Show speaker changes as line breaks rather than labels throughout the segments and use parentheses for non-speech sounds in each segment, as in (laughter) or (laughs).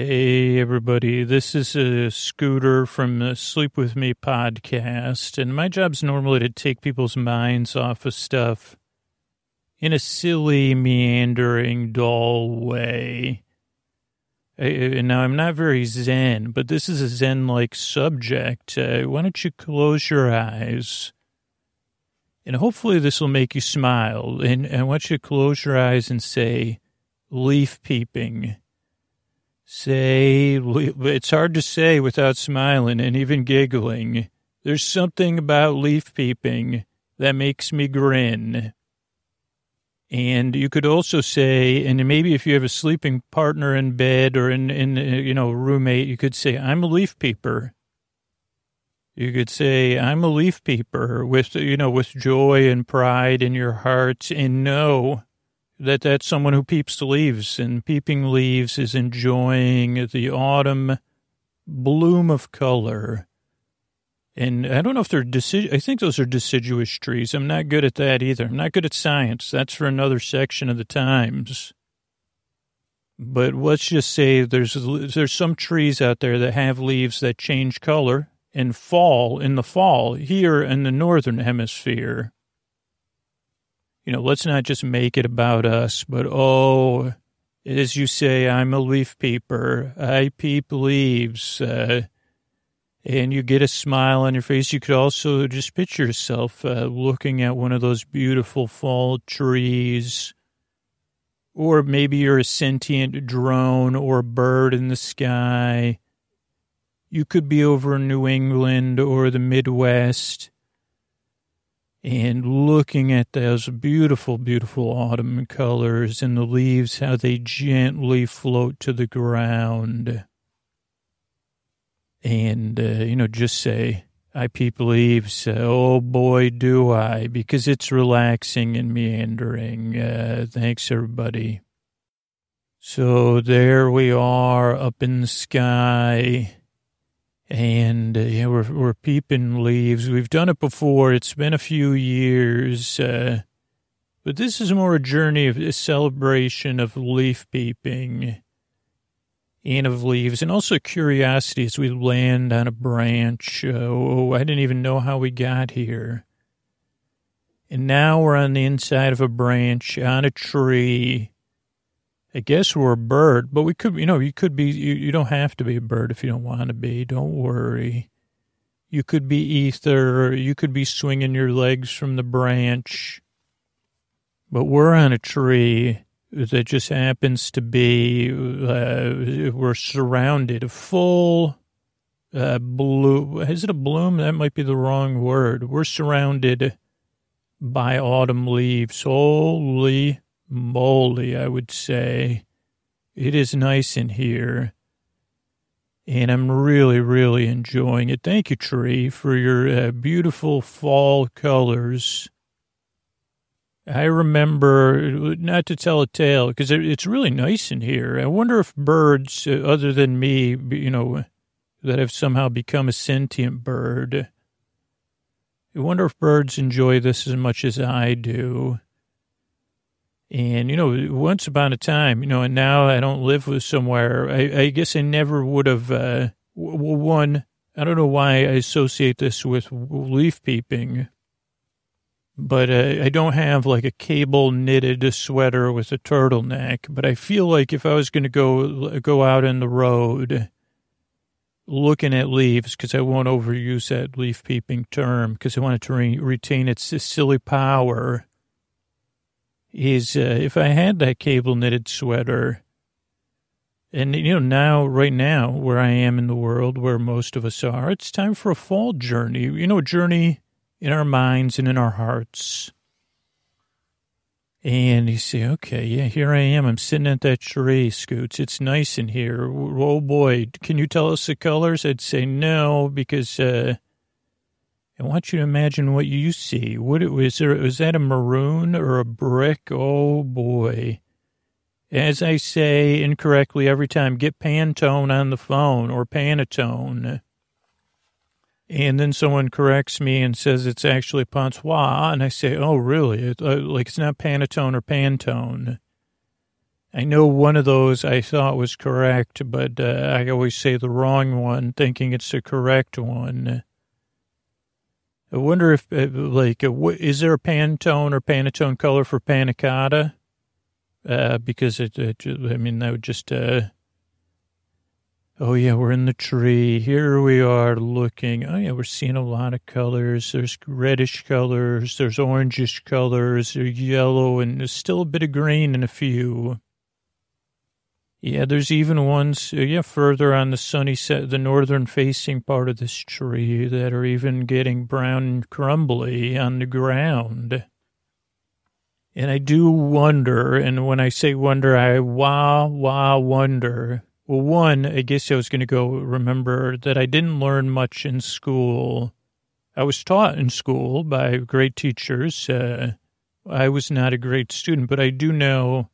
Hey, everybody. This is a Scooter from the Sleep With Me podcast. And my job's normally to take people's minds off of stuff in a silly, meandering, dull way. Now I'm not very zen, but this is a zen like subject. Uh, why don't you close your eyes? And hopefully this will make you smile. And I want you to close your eyes and say, leaf peeping. Say, it's hard to say without smiling and even giggling. There's something about leaf peeping that makes me grin. And you could also say, and maybe if you have a sleeping partner in bed or in, in you know, roommate, you could say, I'm a leaf peeper. You could say, I'm a leaf peeper with, you know, with joy and pride in your heart and know that that's someone who peeps the leaves and peeping leaves is enjoying the autumn bloom of color. And I don't know if they're decid. I think those are deciduous trees. I'm not good at that either. I'm not good at science. That's for another section of the Times. But let's just say there's there's some trees out there that have leaves that change color and fall in the fall here in the northern hemisphere you know, let's not just make it about us, but oh, as you say, I'm a leaf peeper. I peep leaves. Uh, and you get a smile on your face. You could also just picture yourself uh, looking at one of those beautiful fall trees. Or maybe you're a sentient drone or a bird in the sky. You could be over in New England or the Midwest and looking at those beautiful, beautiful autumn colors and the leaves, how they gently float to the ground. And, uh, you know, just say, I peep leaves. Uh, oh boy, do I, because it's relaxing and meandering. Uh, thanks, everybody. So there we are up in the sky and uh, yeah, we're we're peeping leaves. We've done it before. It's been a few years, uh, but this is more a journey of a celebration of leaf peeping and of leaves, and also curiosity as we land on a branch. Uh, oh, I didn't even know how we got here. And now we're on the inside of a branch on a tree I guess we're a bird, but we could, you know, you could be, you, you don't have to be a bird if you don't want to be. Don't worry. You could be ether, you could be swinging your legs from the branch. But we're on a tree that just happens to be, uh, we're surrounded, full uh, blue. Is it a bloom? That might be the wrong word. We're surrounded by autumn leaves. Holy moly, I would say. It is nice in here. And I'm really, really enjoying it. Thank you, Tree, for your uh, beautiful fall colors. I remember, not to tell a tale, because it's really nice in here. I wonder if birds, uh, other than me, you know, that have somehow become a sentient bird, I wonder if birds enjoy this as much as I do. And, you know, once upon a time, you know, and now I don't live with somewhere, I, I guess I never would have, uh, one, I don't know why I associate this with leaf peeping, but uh, I don't have like a cable knitted sweater with a turtleneck. But I feel like if I was going to go go out in the road, looking at leaves, because I won't overuse that leaf peeping term, because I want it to re- retain its silly power is uh, if I had that cable knitted sweater, and you know now, right now, where I am in the world, where most of us are, it's time for a fall journey. You know, a journey in our minds and in our hearts. And you say, okay, yeah, here I am. I'm sitting at that tree, Scoots. It's nice in here. Oh boy, can you tell us the colors? I'd say no, because uh, I want you to imagine what you see. What it was? Was that a maroon or a brick? Oh boy. As I say incorrectly every time, get Pantone on the phone or Pantone. And then someone corrects me and says it's actually Pontois. And I say, oh, really? It, uh, like it's not Pantone or Pantone. I know one of those I thought was correct, but uh, I always say the wrong one, thinking it's the correct one. I wonder if, uh, like, uh, is there a Pantone or Pantone color for panna cotta? Uh, because it, it, I mean, that would just, uh, oh yeah, we're in the tree. Here we are looking. Oh yeah, we're seeing a lot of colors. There's reddish colors. There's orangish colors. There's yellow and there's still a bit of green in a few. Yeah, there's even ones, uh, yeah, further on the sunny set, the northern facing part of this tree that are even getting brown and crumbly on the ground. And I do wonder, and when I say wonder, I wow, wow, wonder. Well, one, I guess I was going to go remember that I didn't learn much in school. I was taught in school by great teachers. Uh, I was not a great student, but I do know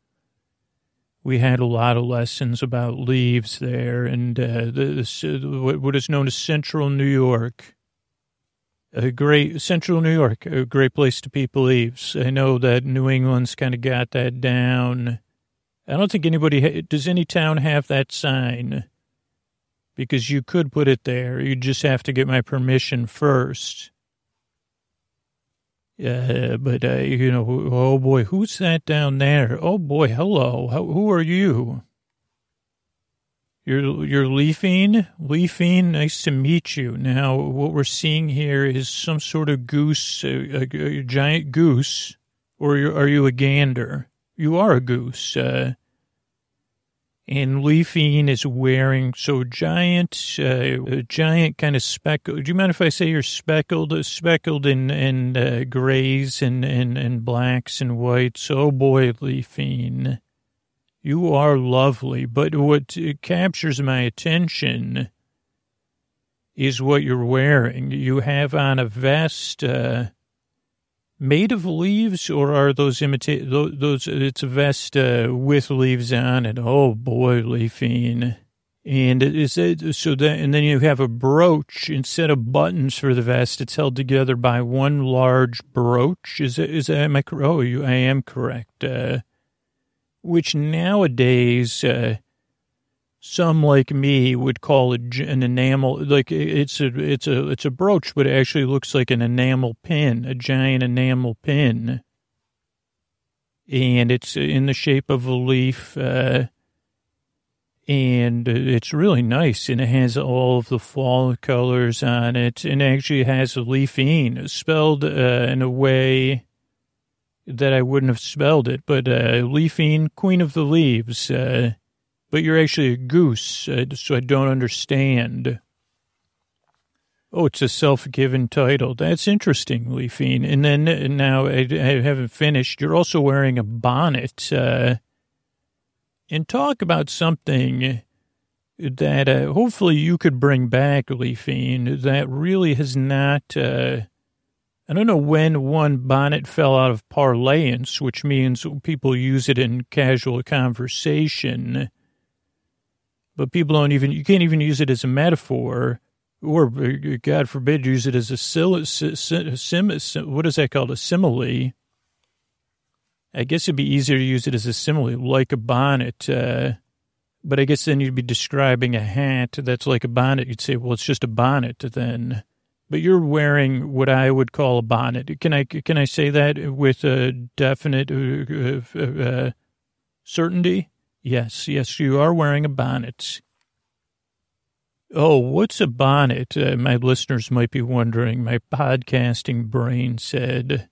we had a lot of lessons about leaves there and uh, this, uh, what is known as Central New York. A great Central New York, a great place to peep leaves. I know that New England's kind of got that down. I don't think anybody ha- does. Any town have that sign? Because you could put it there. You just have to get my permission first. Uh, but, uh, you know, oh boy, who's that down there? Oh boy, hello. How, who are you? You're, you're Leafine? Leafine, nice to meet you. Now, what we're seeing here is some sort of goose, a, a, a giant goose, or are you a gander? You are a goose. Uh, and Leafine is wearing so giant, uh, giant kind of speckled. Do you mind if I say you're speckled, speckled in in uh, grays and, and and blacks and whites? Oh boy, Leafine, you are lovely. But what captures my attention is what you're wearing. You have on a vest. Uh, made of leaves, or are those imitate those? It's a vest uh, with leaves on it. Oh boy, Leafine. And is it so that, and then you have a brooch instead of buttons for the vest. It's held together by one large brooch. Is it, is that, I, oh, you, I am correct. Uh, which nowadays, uh, some like me would call it an enamel like it's a it's a it's a brooch but it actually looks like an enamel pin a giant enamel pin. And it's in the shape of a leaf uh, and it's really nice and it has all of the fall colors on it and actually has a leafine spelled uh, in a way that I wouldn't have spelled it but uh, leafine queen of the leaves uh, but you're actually a goose, uh, so I don't understand. Oh, it's a self-given title. That's interesting, Leafine. And then now I, I, haven't finished. You're also wearing a bonnet. Uh, and talk about something that uh, hopefully you could bring back, Leafine, that really has not. Uh, I don't know when one bonnet fell out of parlance, which means people use it in casual conversation but people don't even, you can't even use it as a metaphor or, God forbid, use it as a sim, sim, what is that called? A simile. I guess it'd be easier to use it as a simile, like a bonnet. Uh, but I guess then you'd be describing a hat that's like a bonnet. You'd say, well, it's just a bonnet then. But you're wearing what I would call a bonnet. Can I can I say that with a definite uh, uh, uh certainty? Yes, yes, you are wearing a bonnet. Oh, what's a bonnet? Uh, my listeners might be wondering. My podcasting brain said.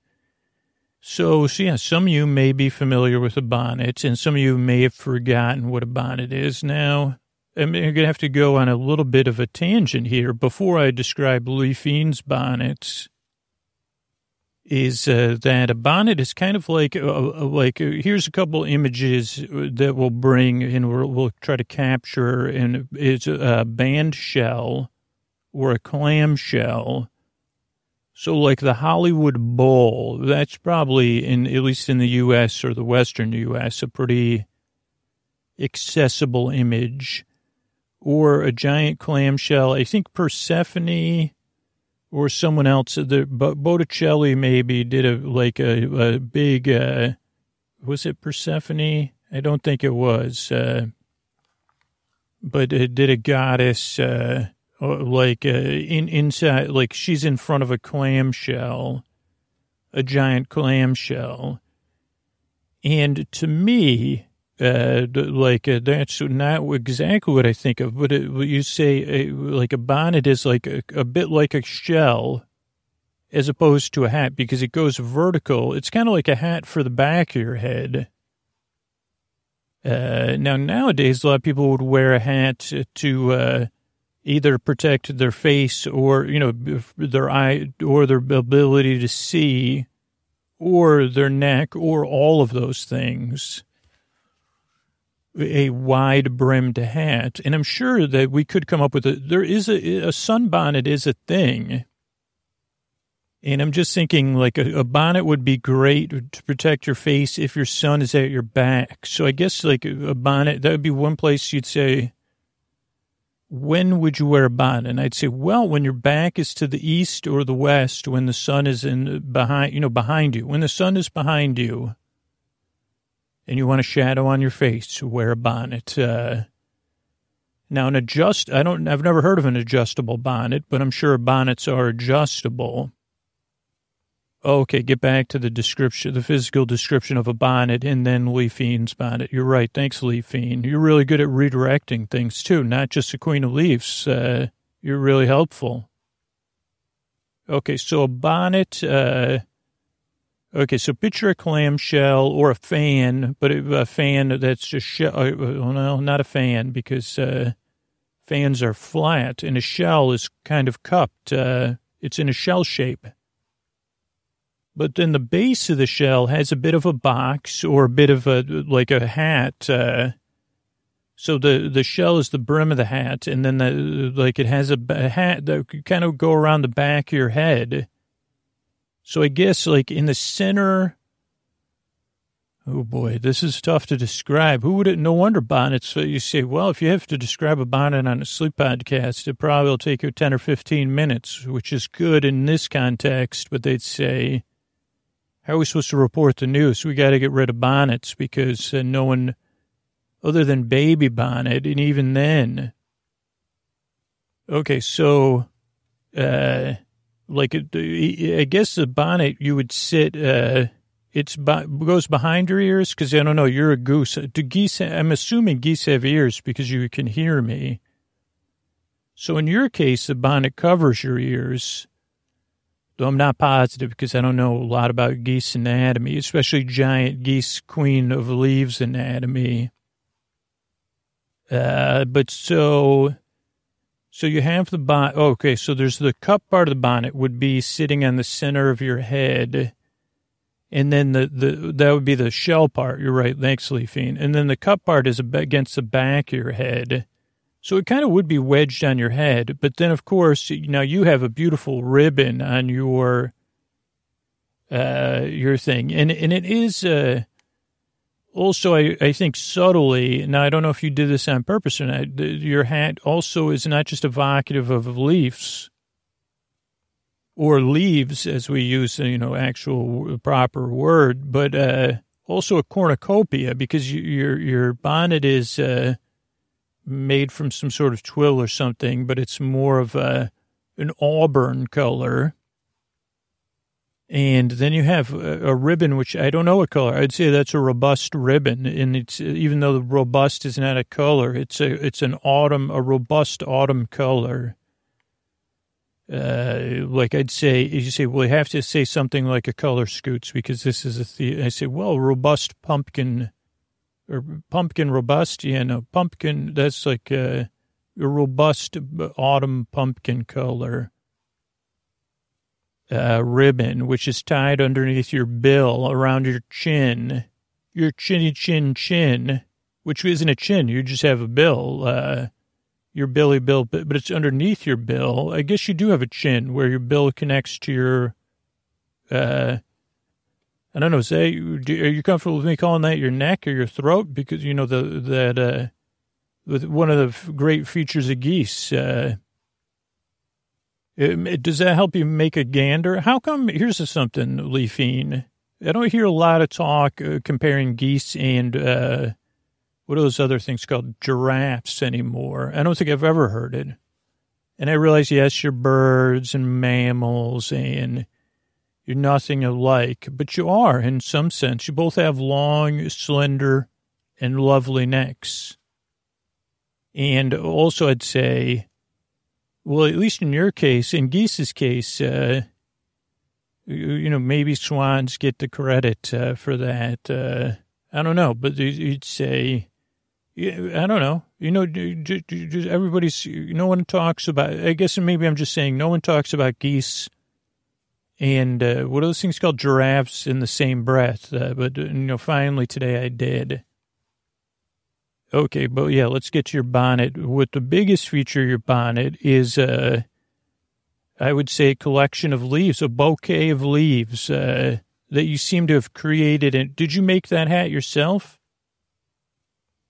So, so, yeah, some of you may be familiar with a bonnet, and some of you may have forgotten what a bonnet is. Now, I'm going to have to go on a little bit of a tangent here before I describe Leafine's bonnets is uh, that a bonnet is kind of like uh, uh like uh, here's a couple images that we'll bring and we'll, we'll try to capture and it's a band shell or a clam shell. So like the Hollywood Bowl, that's probably in at least in the U.S. or the Western U.S. a pretty accessible image, or a giant clamshell. I think Persephone or someone else. The Botticelli maybe did a like a, a big. Uh, was it Persephone? I don't think it was. Uh, but it did a goddess, uh, like, uh, in, inside, like she's in front of a clamshell, a giant clamshell. And to me, uh, like uh, that's not exactly what I think of, but it, you say uh, like a bonnet is like a, a, bit like a shell as opposed to a hat because it goes vertical. It's kind of like a hat for the back of your head. Uh, now, nowadays, a lot of people would wear a hat to uh, either protect their face or, you know, their eye or their ability to see or their neck or all of those things. A wide brimmed hat. And I'm sure that we could come up with a, there is a, a sunbonnet is a thing and I'm just thinking like a, a, bonnet would be great to protect your face if your sun is at your back. So I guess like a bonnet, that would be one place you'd say, when would you wear a bonnet? And I'd say, well, when your back is to the east or the west, when the sun is in behind, you know, behind you, when the sun is behind you and you want a shadow on your face, wear a bonnet. Uh, now an adjust, I don't, I've never heard of an adjustable bonnet, but I'm sure bonnets are adjustable. Okay, get back to the description, the physical description of a bonnet, and then Leafine's bonnet. You're right. Thanks, Leafine. You're really good at redirecting things too, not just the Queen of Leaves. Uh, you're really helpful. Okay, so a bonnet. Uh, okay, so picture a clamshell or a fan, but a fan that's just shell. Uh, well, not a fan because uh, fans are flat, and a shell is kind of cupped. Uh, it's in a shell shape but then the base of the shell has a bit of a box or a bit of a like a hat. Uh, so the the shell is the brim of the hat, and then the like it has a, a hat that kind of go around the back of your head. So I guess like in the center. Oh boy, this is tough to describe. Who would it? No wonder bonnets. So you say, well, if you have to describe a bonnet on a sleep podcast, it probably will take you ten or fifteen minutes, which is good in this context. But they'd say how are we supposed to report the news? We got to get rid of bonnets because uh, no one other than baby bonnet, and even then. Okay, so, uh, like, I guess the bonnet you would sit, uh, it's goes behind your ears because I don't know. You're a goose. Do geese? I'm assuming geese have ears because you can hear me. So in your case, the bonnet covers your ears. Though I'm not positive because I don't know a lot about geese anatomy, especially giant geese queen of leaves anatomy. Uh, but so, so you have the bonnet. Oh, okay, so there's the cup part of the bonnet would be sitting on the center of your head. And then the, the that would be the shell part. You're right. Thanks, Leafine. And then the cup part is against the back of your head. So it kind of would be wedged on your head. But then, of course, now you have a beautiful ribbon on your uh, your thing, and and it is uh, also I, I think subtly. Now I don't know if you did this on purpose or not. Your hat also is not just evocative of leaves or leaves, as we use, you know, actual proper word, but uh, also a cornucopia because your your bonnet is. Uh, made from some sort of twill or something, but it's more of a an auburn color. And then you have a, ribbon, which I don't know what color. I'd say that's a robust ribbon, and it's even though the robust is not a color, it's a it's an autumn, a robust autumn color. Uh, like I'd say, you say, well, you have to say something like a color scoots because this is a. The- I say, well, robust pumpkin or pumpkin robust. Yeah, pumpkin, that's like a, a robust autumn pumpkin color. Uh, ribbon, which is tied underneath your bill around your chin, your chinny chin chin, which isn't a chin. You just have a bill, uh, your billy bill, but, it's underneath your bill. I guess you do have a chin where your bill connects to your, uh, I don't know. Say, are you comfortable with me calling that your neck or your throat? Because you know the that uh, with one of the great features of geese. Uh, it, does that help you make a gander? How come? Here's something, Leafine. I don't hear a lot of talk uh, comparing geese and uh, what are those other things called? Giraffes anymore. I don't think I've ever heard it. And I realize, yes, you're birds and mammals and you're nothing alike, but you are in some sense. You both have long, slender, and lovely necks. And also, I'd say, well, at least in your case, in Geese's case, uh, you know, maybe swans get the credit uh, for that. Uh, I don't know, but you'd say, I don't know. You know, everybody's, no one talks about, I guess maybe I'm just saying, no one talks about geese and uh, what are those things called giraffes in the same breath. Uh, but, you know, finally today I did. Okay, but yeah, let's get to your bonnet. What the biggest feature of your bonnet is, uh, I would say, a collection of leaves, a bouquet of leaves uh, that you seem to have created. And did you make that hat yourself?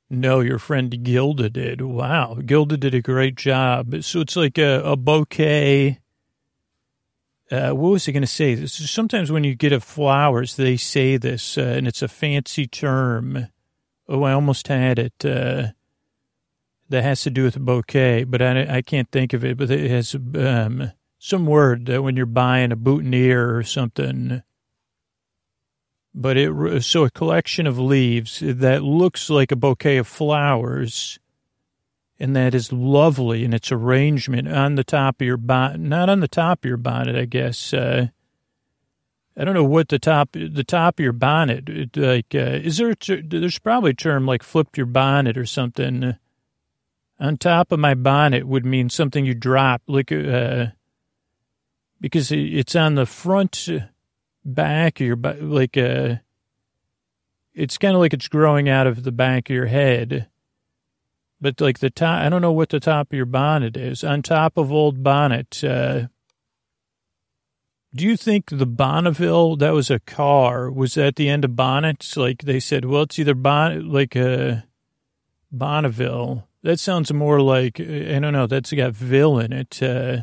No, your friend Gilda did. Wow, Gilda did a great job. So it's like a, a bouquet. Uh, what was I going to say? Sometimes when you get a flowers, they say this, uh, and it's a fancy term. Oh, I almost had it. Uh, that has to do with a bouquet, but I, I can't think of it. But it has um, some word that when you're buying a boutonniere or something. But it so a collection of leaves that looks like a bouquet of flowers, and that is lovely in its arrangement on the top of your bonnet. Not on the top of your bonnet, I guess. Uh, I don't know what the top the top of your bonnet like. Uh, is there? A, there's probably a term like flipped your bonnet or something. On top of my bonnet would mean something you drop, like uh, because it's on the front back of your like uh, it's kind of like it's growing out of the back of your head. But like the top, I don't know what the top of your bonnet is. On top of old bonnet, uh, do you think the Bonneville, that was a car, was at the end of bonnets? Like they said, well, it's either Bon, like uh, Bonneville. That sounds more like, I don't know, that's got Ville in it. Uh,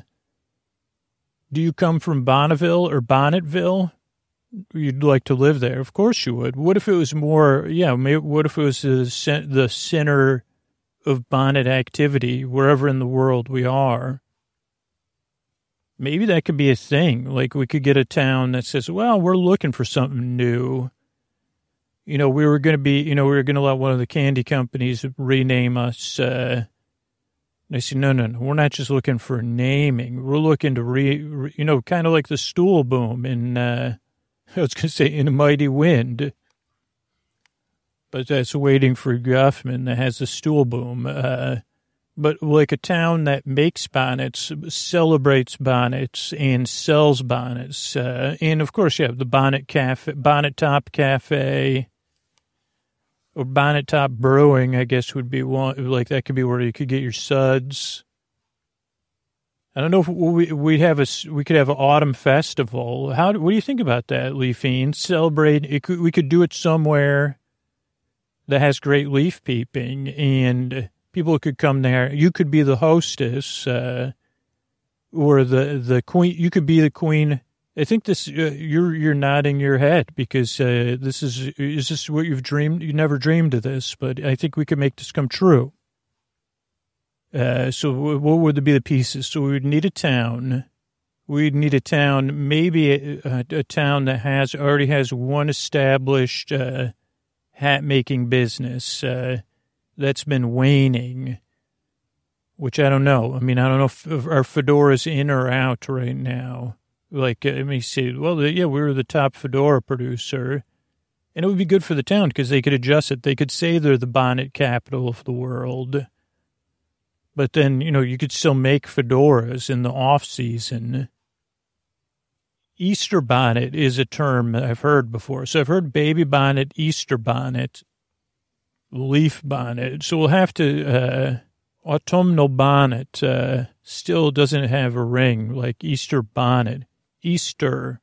do you come from Bonneville or Bonnetville? You'd like to live there. Of course you would. What if it was more, yeah, maybe, what if it was the, the center of bonnet activity wherever in the world we are? Maybe that could be a thing. Like we could get a town that says, well, we're looking for something new. You know, we were going to be, you know, we were going to let one of the candy companies rename us. Uh, they said, no, no, no, we're not just looking for naming. We're looking to re, re you know, kind of like the stool boom in, uh, (laughs) I was going to say in a mighty wind. But that's waiting for Guffman that has the stool boom. Uh, but like a town that makes bonnets, celebrates bonnets, and sells bonnets. Uh, and of course, you have the Bonnet Cafe, Bonnet Top Cafe, or Bonnet Top Brewing, I guess would be one. Like that could be where you could get your suds. I don't know if we we have a we could have an autumn festival. How what do you think about that, Leafine? Celebrate. Could, we could do it somewhere that has great leaf peeping and people could come there. You could be the hostess, uh, or the the queen. You could be the queen. I think this. Uh, you're you're nodding your head because uh, this is is this what you've dreamed? You never dreamed of this, but I think we could make this come true. Uh, so what would be the pieces? So we would need a town. We'd need a town, maybe a, a, a town that has already has one established uh, hat making business. Uh, that's been waning, which I don't know. I mean, I don't know if, our fedora's in or out right now. Like, uh, let me see. Well, yeah, we were the top fedora producer, and it would be good for the town because they could adjust it. They could say they're the bonnet capital of the world, but then you know you could still make fedoras in the off season. Easter bonnet is a term I've heard before. So I've heard baby bonnet, Easter bonnet, leaf bonnet. So we'll have to, uh, autumnal bonnet, uh, still doesn't have a ring like Easter bonnet. Easter.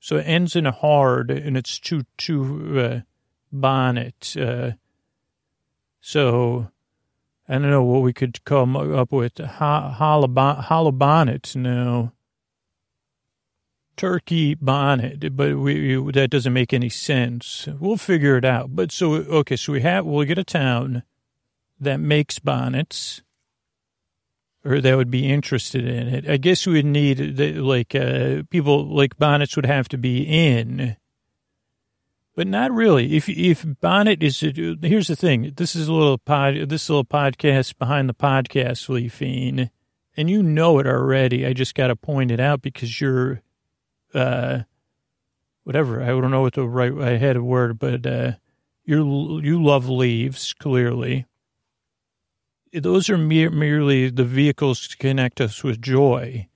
So it ends in a hard and it's too, too, uh, bonnet. Uh, so I don't know what we could come up with. Bon hollow bonnet. No. Turkey bonnet, but we, that doesn't make any sense. We'll figure it out. But so okay, so we have we'll get a town that makes bonnets, or that would be interested in it. I guess we would need like uh, people like bonnets would have to be in, but not really. If if bonnet is here's the thing. This is a little pod. This little podcast behind the podcast, Leafine, and you know it already. I just got to point it out because you're uh, whatever. I don't know what the right, I had a word, but, uh, you you love leaves, clearly. Those are mere, merely the vehicles to connect us with joy.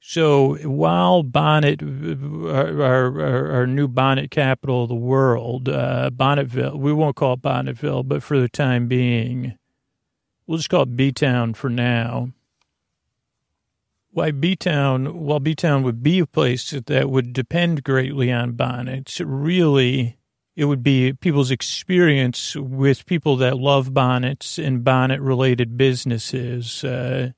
So while Bonnet, our, our, our, new Bonnet capital of the world, uh, Bonnetville, we won't call it Bonnetville, but for the time being, we'll just call it B-Town for now why B-Town, while B-Town would be a place that would depend greatly on bonnets, really it would be people's experience with people that love bonnets and bonnet-related businesses uh,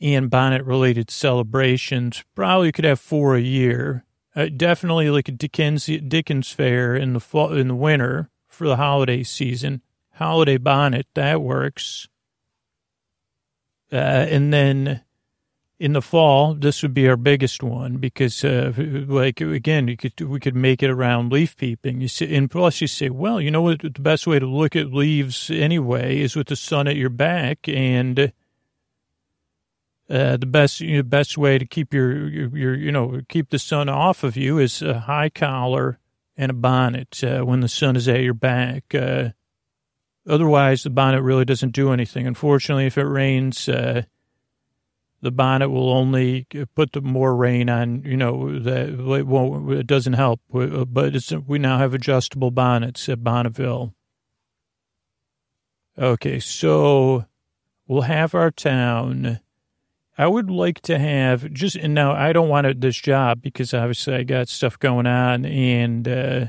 and bonnet-related celebrations. Probably could have four a year. Uh, definitely like a Dickens, Dickens fair in the fall, in the winter for the holiday season. Holiday bonnet, that works. Uh, and then in the fall, this would be our biggest one because, uh, like again, you could we could make it around leaf peeping. You see, and plus you say, well, you know what? The best way to look at leaves anyway is with the sun at your back, and uh, the best you know, best way to keep your, your, your you know keep the sun off of you is a high collar and a bonnet uh, when the sun is at your back. Uh, otherwise, the bonnet really doesn't do anything. Unfortunately, if it rains uh, the bonnet will only put the more rain on, you know, that it won't, it doesn't help. But it's, we now have adjustable bonnets at Bonneville. Okay, so we'll have our town. I would like to have just, and now I don't want this job because obviously I got stuff going on and, uh,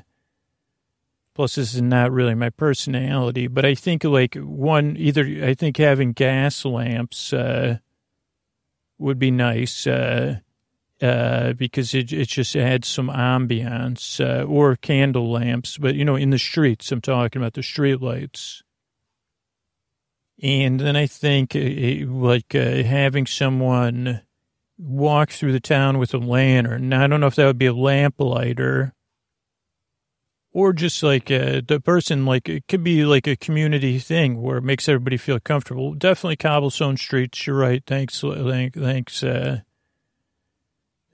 plus this is not really my personality, but I think like one, either I think having gas lamps, uh, would be nice uh, uh, because it, it just adds some ambiance uh, or candle lamps. But, you know, in the streets, I'm talking about the street lights. And then I think uh, like uh, having someone walk through the town with a lantern. Now, I don't know if that would be a lamplighter or just like uh, the person, like it could be like a community thing where it makes everybody feel comfortable. Definitely cobblestone streets. You're right. Thanks. Thanks. Uh,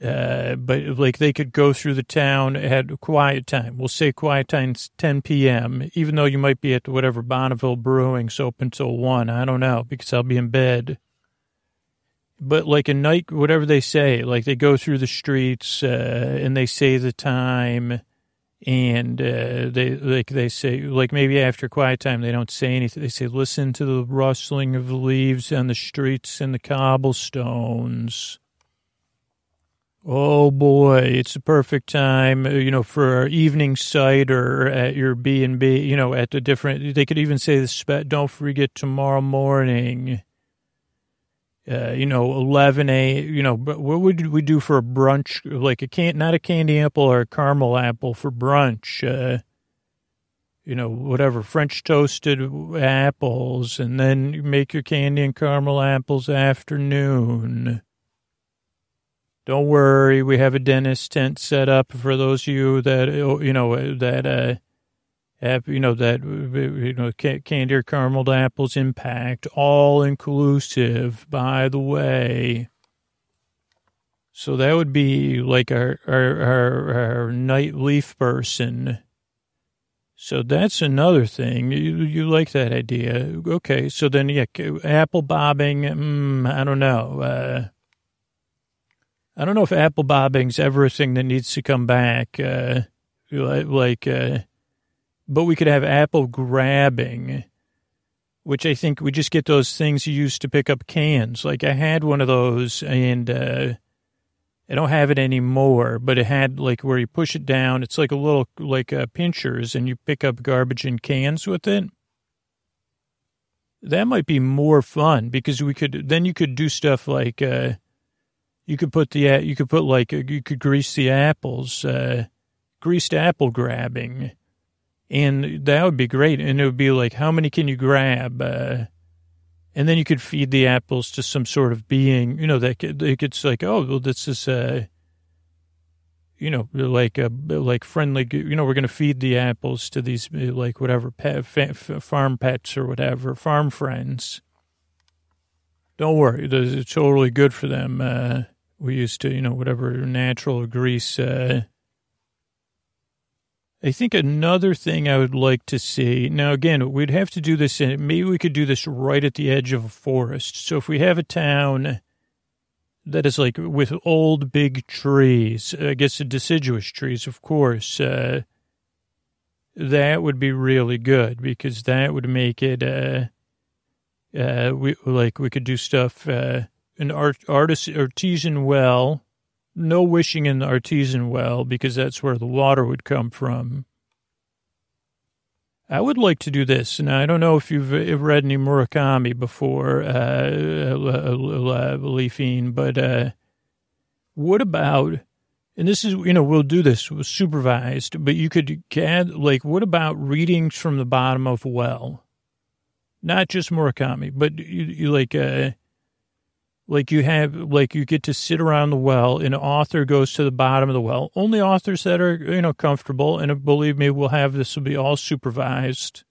uh, but like they could go through the town at quiet time. We'll say quiet time 10 p.m. Even though you might be at whatever Bonneville Brewing's open till one. I don't know because I'll be in bed. But like a night, whatever they say, like they go through the streets uh, and they say the time and uh, they like they say like maybe after quiet time they don't say anything. They say listen to the rustling of the leaves on the streets and the cobblestones. Oh boy, it's a perfect time, uh, you know, for our evening cider at your B and B. You know, at the different. They could even say the don't forget tomorrow morning uh, you know, 11 a, you know, but what would we do for a brunch? Like a can, not a candy apple or a caramel apple for brunch. Uh, you know, whatever, French toasted apples, and then you make your candy and caramel apples afternoon. Don't worry, we have a dentist tent set up for those of you that, you know, that, uh, you know, that, you know, candy or carameled apples impact, all inclusive, by the way. So that would be like our, our, our, our night leaf person. So that's another thing. You, you like that idea. Okay. So then, yeah, apple bobbing. Mm, I don't know. Uh, I don't know if apple bobbing's everything that needs to come back. Uh, like, uh, but we could have apple grabbing, which I think we just get those things you used to pick up cans. Like I had one of those and uh, I don't have it anymore, but it had like where you push it down. It's like a little like uh, pinchers and you pick up garbage in cans with it. That might be more fun because we could then you could do stuff like uh, You could put the you could put like you could grease the apples, uh, greased apple grabbing, and that would be great. And it would be like, how many can you grab? Uh, and then you could feed the apples to some sort of being, you know, that could, it's like, oh, well, this is, uh, you know, like a like friendly, you know, we're going to feed the apples to these like whatever pet, farm pets or whatever farm friends. Don't worry, it's totally good for them. Uh, we used to, you know, whatever natural grease. Uh, I think another thing I would like to see now, again, we'd have to do this, and maybe we could do this right at the edge of a forest. So if we have a town that is like with old big trees, I guess the deciduous trees, of course, uh, that would be really good because that would make it, uh, uh, we like we could do stuff, uh, an art, artist, artesian well no wishing in the artesian well because that's where the water would come from. I would like to do this, and I don't know if you've read any Murakami before, uh, Leafine, but uh, what about, and this is, you know, we'll do this supervised, but you could add, like, what about readings from the bottom of well? Not just Murakami, but you, you like, uh, like you have, like you get to sit around the well. An author goes to the bottom of the well. Only authors that are, you know, comfortable. And uh, believe me, we'll have this will be all supervised,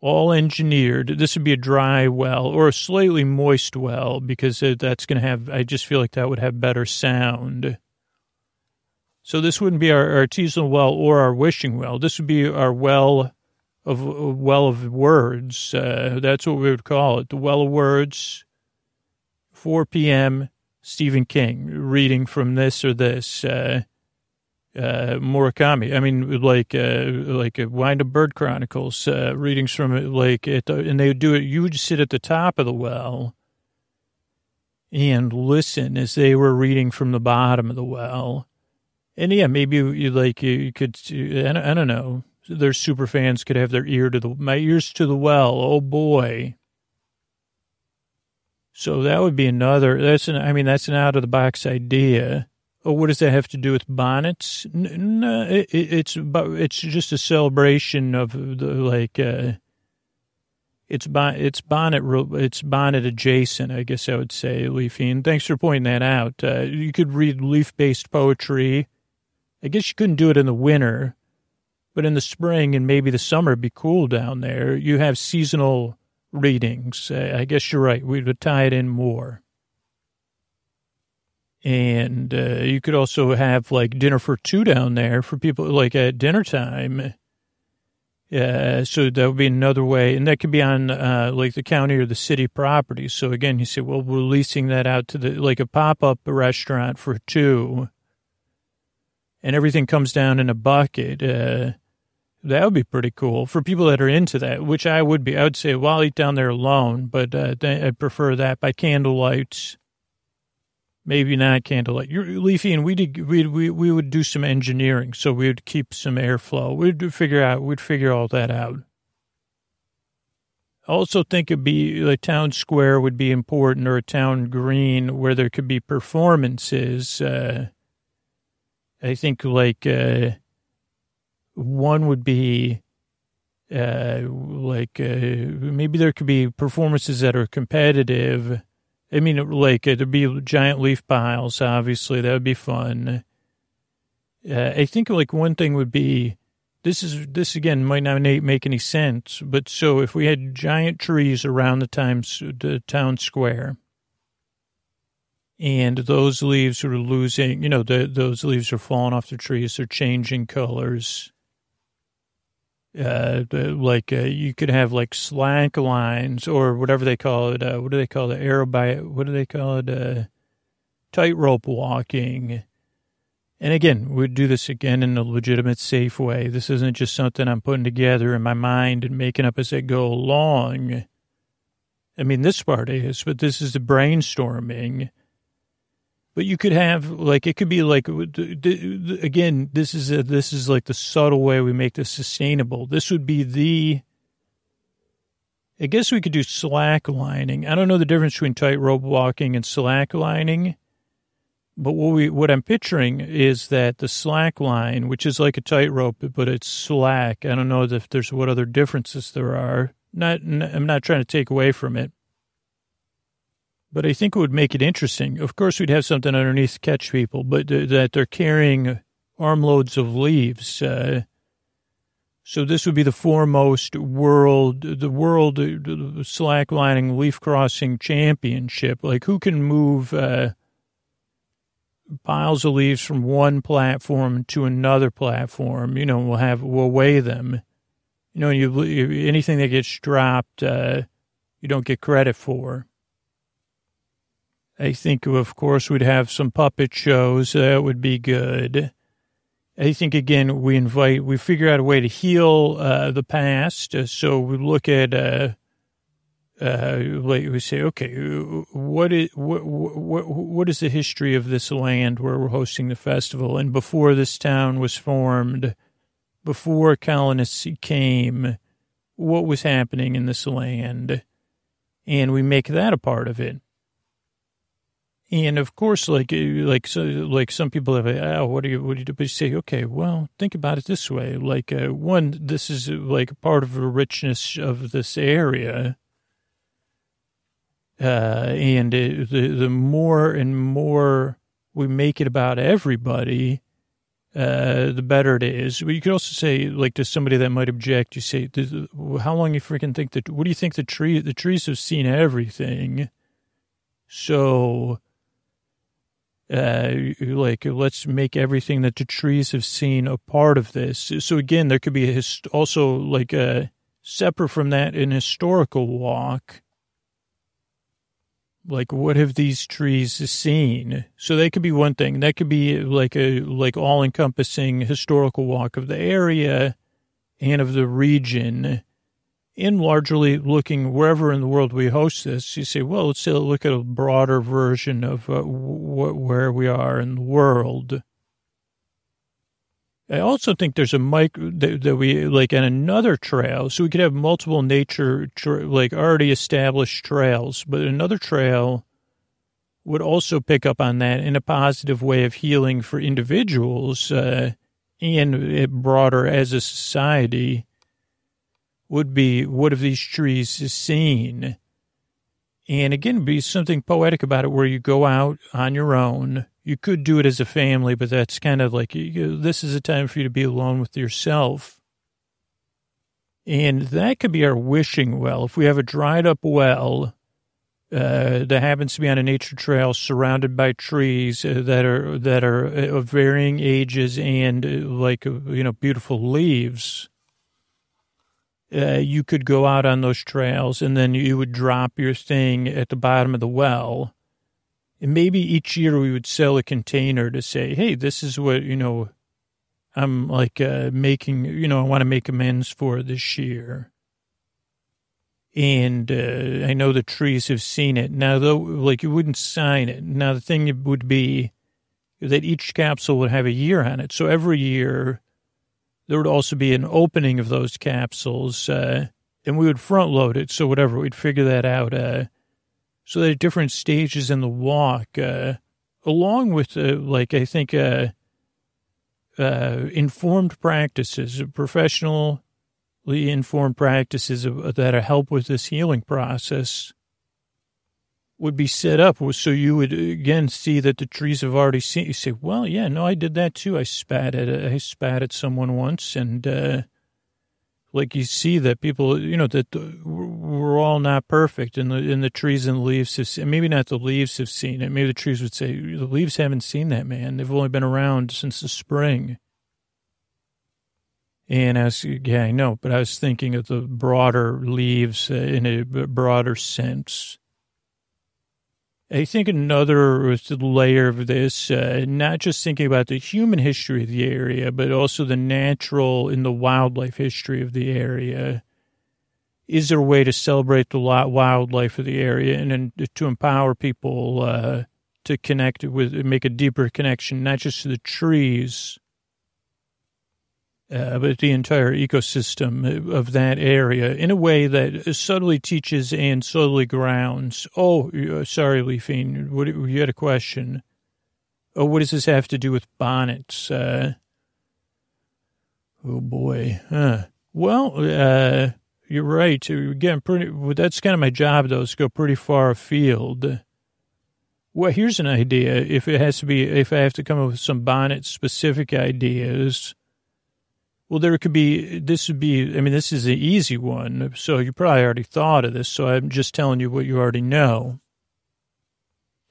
all engineered. This would be a dry well or a slightly moist well because uh, that's going to have. I just feel like that would have better sound. So this wouldn't be our, artisanal well or our wishing well. This would be our well of uh, well of words. Uh, that's what we would call it. The well of words 4 p.m., Stephen King reading from this or this, uh, uh, Murakami. I mean, like, uh, like Wind Up Bird Chronicles, uh, readings from it, like, it, and they would do it. You would sit at the top of the well and listen as they were reading from the bottom of the well. And yeah, maybe you like, you could, I don't know. Their super fans could have their ear to the, my ears to the well. Oh boy. So that would be another. That's an. I mean, that's an out of the box idea. Oh, what does that have to do with bonnets? No, it, it's it's just a celebration of the like. Uh, it's bon, it's bonnet it's bonnet adjacent, I guess I would say, Leafy. Thanks for pointing that out. Uh, you could read leaf based poetry. I guess you couldn't do it in the winter, but in the spring and maybe the summer, be cool down there. You have seasonal readings. I guess you're right. We would tie it in more. And uh, you could also have like dinner for two down there for people like at dinner time. Uh, so that would be another way. And that could be on uh, like the county or the city property. So again, you say, well, we're leasing that out to the like a pop up restaurant for two. And everything comes down in a bucket. Uh, that would be pretty cool for people that are into that, which I would be. I would say, well, I'll eat down there alone, but uh, I'd prefer that by candlelight. Maybe not candlelight. You're leafy, and we did we we we would do some engineering, so we would keep some airflow. We'd figure out we'd figure all that out. I also think it'd be a town square would be important, or a town green where there could be performances. Uh, I think like. Uh, one would be uh, like uh, maybe there could be performances that are competitive. I mean, like uh, there'd be giant leaf piles. Obviously, that would be fun. Uh, I think like one thing would be this is this again might not make any sense, but so if we had giant trees around the times the town square, and those leaves are losing, you know, the, those leaves are falling off the trees, they're changing colors uh, like uh, you could have like slack lines or whatever they call it. Uh, what do they call it? Aerobi- What do they call it? Uh, tightrope walking. And again, we'd do this again in a legitimate, safe way. This isn't just something I'm putting together in my mind and making up as I go along. I mean, this part is, but this is the brainstorming but you could have like it could be like again. This is a, this is like the subtle way we make this sustainable. This would be the. I guess we could do slack lining. I don't know the difference between tightrope walking and slack lining, But what we what I'm picturing is that the slack line, which is like a tightrope, but it's slack. I don't know if there's what other differences there are. Not I'm not trying to take away from it, but I think it would make it interesting. Of course, we'd have something underneath to catch people, but th- that they're carrying armloads of leaves. Uh, so this would be the foremost world, the world slacklining leaf crossing championship. Like who can move uh, piles of leaves from one platform to another platform? You know, we'll have we'll weigh them. You know, you anything that gets dropped, uh, you don't get credit for. I think, of course, we'd have some puppet shows. That would be good. I think again we invite we figure out a way to heal uh, the past. Uh, so we look at uh, uh, like we say, okay, what is what, what what is the history of this land where we're hosting the festival? And before this town was formed, before colonists came, what was happening in this land? And we make that a part of it. And of course, like uh, like so, like some people have, oh, what do you what do you do? But you say, okay, well, think about it this way: like uh, one, this is like part of the richness of this area, uh, and it, the the more and more we make it about everybody, uh, the better it is. But you could also say, like to somebody that might object, you say, how long you freaking think that? What do you think the tree? The trees have seen everything, so uh, like let's make everything that the trees have seen a part of this. So again, there could be hist- also like a separate from that an historical walk. Like what have these trees seen? So that could be one thing. That could be like a like all encompassing historical walk of the area and of the region in largely looking wherever in the world we host this, you say, well, let's look at a broader version of uh, wh- where we are in the world. I also think there's a mic that, that, we like on another trail, so we could have multiple nature tra- like already established trails, but another trail would also pick up on that in a positive way of healing for individuals uh, and broader as a society would be what have these trees seen? And again, be something poetic about it where you go out on your own. You could do it as a family, but that's kind of like this is a time for you to be alone with yourself. And that could be our wishing well. If we have a dried up well uh, that happens to be on a nature trail surrounded by trees uh, that are that are of varying ages and uh, like uh, you know beautiful leaves, uh, you could go out on those trails and then you would drop your thing at the bottom of the well. And maybe each year we would sell a container to say, hey, this is what, you know, I'm like uh, making, you know, I want to make amends for this year. And uh, I know the trees have seen it. Now, though, like you wouldn't sign it. Now, the thing would be that each capsule would have a year on it. So every year there would also be an opening of those capsules, uh, and we would front load it. So whatever, we'd figure that out. Uh, so there are different stages in the walk, uh, along with, uh, like, I think, uh, uh, informed practices, professionally informed practices that help with this healing process would be set up so you would again see that the trees have already seen. You say, "Well, yeah, no, I did that too. I spat at I spat at someone once, and uh, like you see that people, you know, that we're all not perfect, and the and the trees and the leaves have seen, maybe not the leaves have seen it. Maybe the trees would say the leaves haven't seen that man. They've only been around since the spring." And I yeah, I know, but I was thinking of the broader leaves uh, in a broader sense I think another layer of this, uh, not just thinking about the human history of the area, but also the natural and the wildlife history of the area. Is there a way to celebrate the wildlife of the area and, and to empower people uh, to connect with, make a deeper connection, not just to the trees, uh, but the entire ecosystem of that area in a way that subtly teaches and subtly grounds. Oh, uh, sorry, Leafine, what, you had a question. Oh, what does this have to do with bonnets? Uh, oh boy. Huh. Well, uh, you're right. Again, pretty. That's kind of my job, though, is to go pretty far afield. Well, here's an idea. If it has to be, if I have to come up with some bonnet specific ideas, well, there could be, this would be, I mean, this is an easy one. So you probably already thought of this. So I'm just telling you what you already know.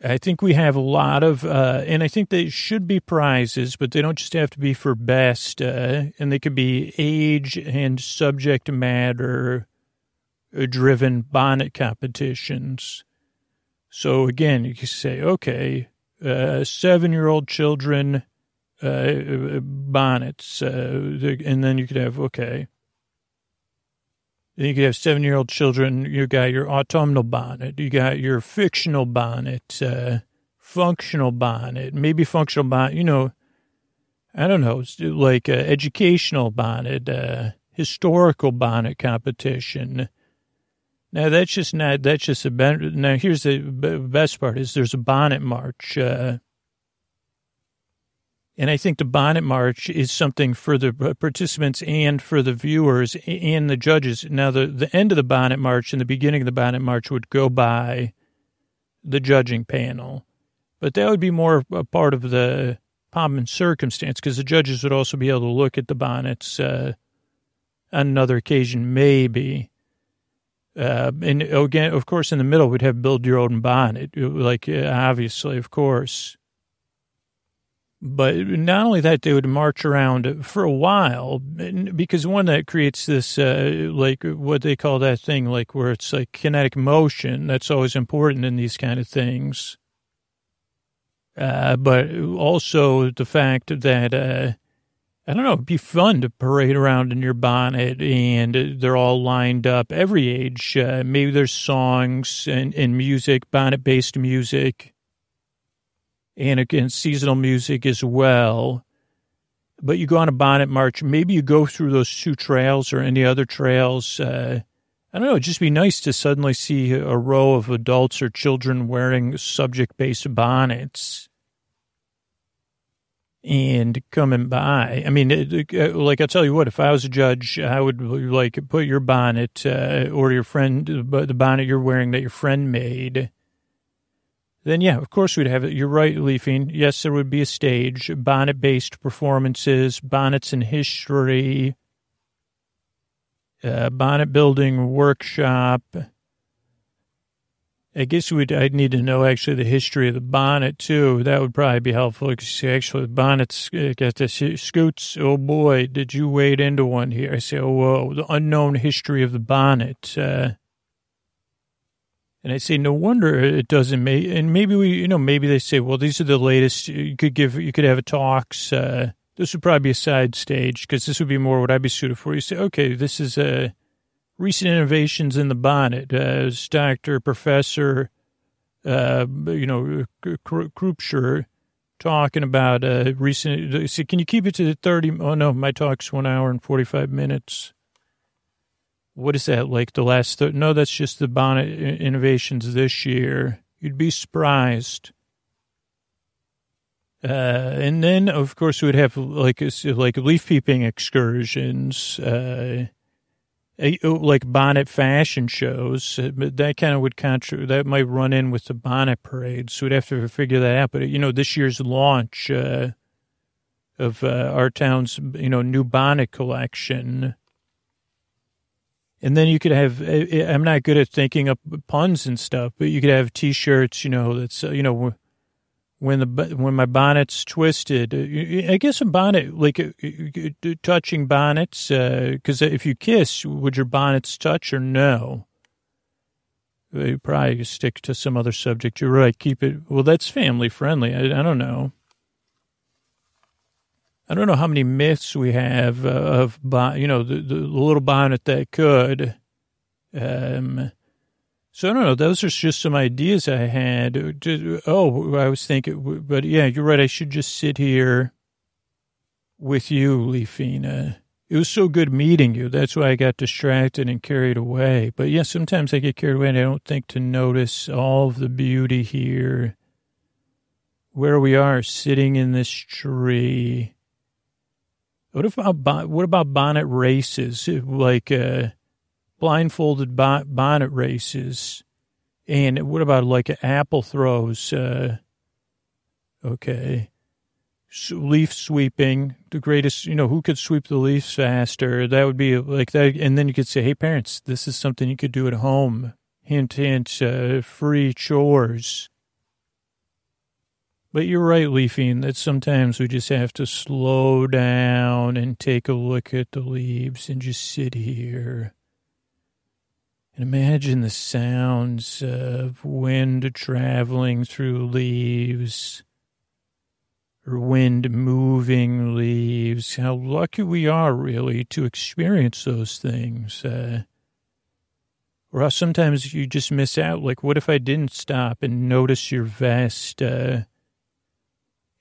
I think we have a lot of, uh, and I think they should be prizes, but they don't just have to be for best, uh, and they could be age and subject matter driven bonnet competitions. So again, you can say, okay, uh, seven year old children, uh, bonnets, uh, and then you could have, okay, then you could have seven year old children. You got your autumnal bonnet. You got your fictional bonnet, uh, functional bonnet, maybe functional bonnet, you know, I don't know, like uh, educational bonnet, uh, historical bonnet competition. Now that's just not, that's just a better, now here's the best part is there's a bonnet march, uh, and I think the bonnet march is something for the participants and for the viewers and the judges. Now, the, the end of the bonnet march and the beginning of the bonnet march would go by the judging panel. But that would be more a part of the pomp and circumstance because the judges would also be able to look at the bonnets uh, on another occasion, maybe. Uh, and again, of course, in the middle, we'd have build your own bonnet, like obviously, of course. But not only that, they would march around for a while because one that creates this, uh, like what they call that thing, like where it's like kinetic motion. That's always important in these kind of things. Uh, but also the fact that, uh, I don't know, it'd be fun to parade around in your bonnet and they're all lined up every age. Uh, maybe there's songs and, and music, bonnet based music and again seasonal music as well. But you go on a bonnet march, maybe you go through those two trails or any other trails. Uh, I don't know. It'd just be nice to suddenly see a row of adults or children wearing subject based bonnets and coming by. I mean, it, uh, like I'll tell you what, if I was a judge, I would like put your bonnet uh, or your friend, the bonnet you're wearing that your friend made then yeah, of course we'd have it. You're right, Leafine. Yes, there would be a stage, bonnet based performances, bonnets in history, uh, bonnet building workshop. I guess we'd, I'd need to know actually the history of the bonnet too. That would probably be helpful because actually bonnets uh, got the scoots. Oh boy, did you wade into one here? I say, oh, whoa, the unknown history of the bonnet. Uh, and I say, no wonder it doesn't make, and maybe we, you know, maybe they say, well, these are the latest, you could give, you could have a talks, uh, this would probably be a side stage because this would be more what I'd be suited for. You say, okay, this is, uh, recent innovations in the bonnet, uh, doctor, professor, uh, you know, Krupscher talking about, uh, recent, so can you keep it to the 30, oh no, my talk's one hour and 45 minutes what is that like the last th- no that's just the bonnet innovations this year. You'd be surprised. Uh, and then of course we would have like like leaf peeping excursions uh, oh, like bonnet fashion shows uh, but that kind of would contra- that might run in with the bonnet parade so we'd have to figure that out. But you know this year's launch uh, of uh, our town's you know new bonnet collection and then you could have, I'm not good at thinking up puns and stuff, but you could have t-shirts, you know, that's, uh, you know, when the, when my bonnet's twisted, uh, I guess a bonnet, like uh, touching bonnets, because if you kiss, would your bonnets touch or no? You probably stick to some other subject. You're right. Keep it. Well, that's family friendly. I, I don't know. I don't know how many myths we have uh, of, you know, the, the little bonnet that could. Um, so I don't know. Those are just some ideas I had. Oh, I was thinking, but yeah, you're right. I should just sit here with you, Leafina. It was so good meeting you. That's why I got distracted and carried away. But yeah, sometimes I get carried away and I don't think to notice all of the beauty here where we are sitting in this tree. What about what about bonnet races? Like uh, blindfolded bonnet races, and what about like apple throws? Uh, okay, leaf sweeping, the greatest. You know who could sweep the leaves faster? That would be like that. And then you could say, "Hey, parents, this is something you could do at home." Hint, hint. Uh, free chores. But you're right, Leafine, that sometimes we just have to slow down and take a look at the leaves and just sit here and imagine the sounds of wind traveling through leaves or wind moving leaves. How lucky we are, really, to experience those things. Uh, or sometimes you just miss out. Like, what if I didn't stop and notice your vest? Uh,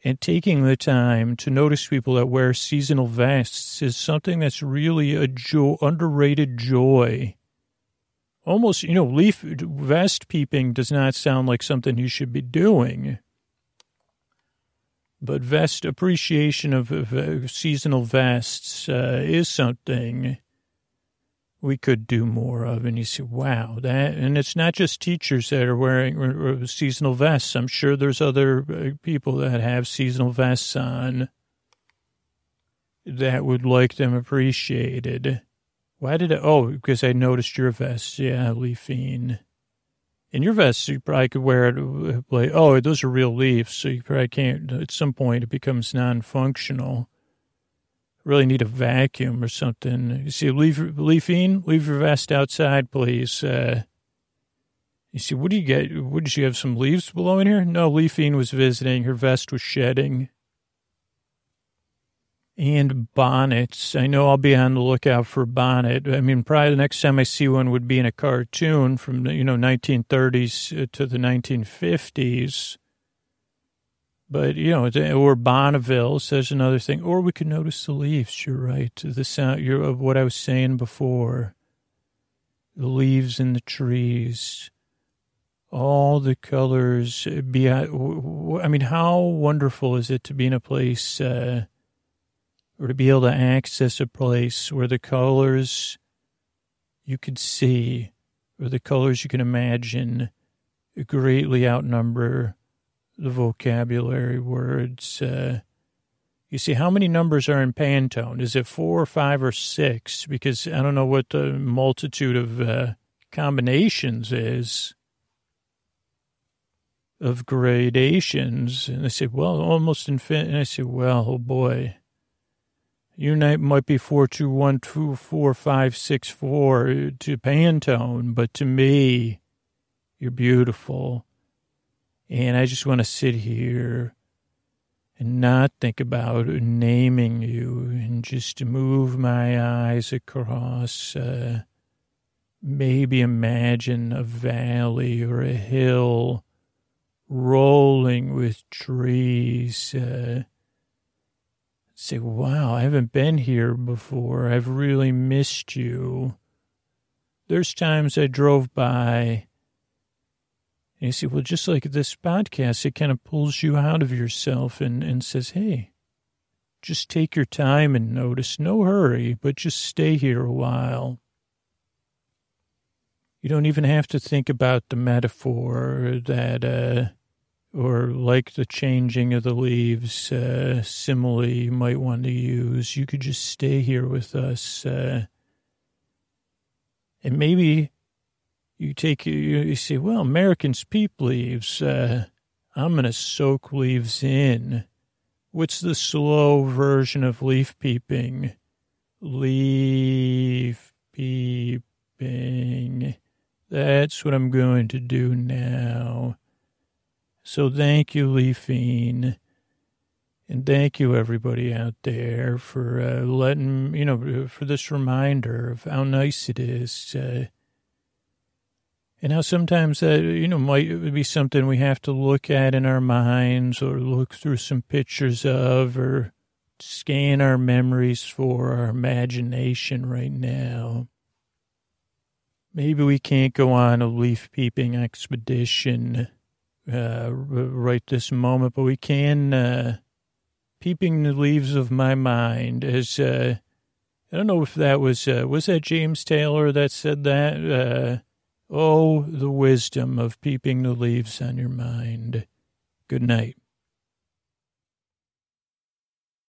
and taking the time to notice people that wear seasonal vests is something that's really a jo- underrated joy. Almost, you know, leaf vest peeping does not sound like something you should be doing. But vest appreciation of, of uh, seasonal vests uh, is something we could do more of. And you say, wow, that, and it's not just teachers that are wearing seasonal vests. I'm sure there's other uh, people that have seasonal vests on that would like them appreciated. Why did I, oh, because I noticed your vest. Yeah, Leafine. And your vest, you probably could wear it uh, like, oh, those are real leaves. So you probably can't, at some point, it becomes non functional really need a vacuum or something. You see, leave, Leafine, leave your vest outside, please. Uh, you see, what do you get? What did you have some leaves blowing here? No, Leafine was visiting. Her vest was shedding. And bonnets. I know I'll be on the lookout for bonnet. I mean, probably the next time I see one would be in a cartoon from you know, 1930s to the 1950s. But, you know, or Bonneville says another thing. Or we could notice the leaves. You're right. The sound you're, of what I was saying before. The leaves in the trees. All the colors. Be, I mean, how wonderful is it to be in a place uh, or to be able to access a place where the colors you could see or the colors you can imagine greatly outnumber the vocabulary words. Uh, you see, how many numbers are in Pantone? Is it four or five or six? Because I don't know what the multitude of uh, combinations is of gradations. And they said, well, almost infinite. And I said, well, oh boy. Name might be four two one two four five six four to Pantone, but to me, you're beautiful. And I just want to sit here and not think about naming you and just move my eyes across, uh, maybe imagine a valley or a hill rolling with trees. Uh, say, wow, I haven't been here before. I've really missed you. There's times I drove by and you see, well, just like this podcast, it kind of pulls you out of yourself and, and says, hey, just take your time and notice. No hurry, but just stay here a while. You don't even have to think about the metaphor that, uh, or like the changing of the leaves uh, simile you might want to use. You could just stay here with us. Uh, and maybe you take you, say, well, Americans peep leaves. Uh, I'm to soak leaves in. What's the slow version of leaf peeping? Leaf peeping. That's what I'm going to do now. So thank you, Leafine. And thank you, everybody out there, for uh, letting, you know, for this reminder of how nice it is. Uh, and how sometimes that you know might be something we have to look at in our minds or look through some pictures of or scan our memories for our imagination right now. Maybe we can't go on a leaf peeping expedition uh, right this moment but we can uh, peeping the leaves of my mind as uh, i don't know if that was uh, was that james taylor that said that uh, Oh, the wisdom of peeping the leaves on your mind. Good night.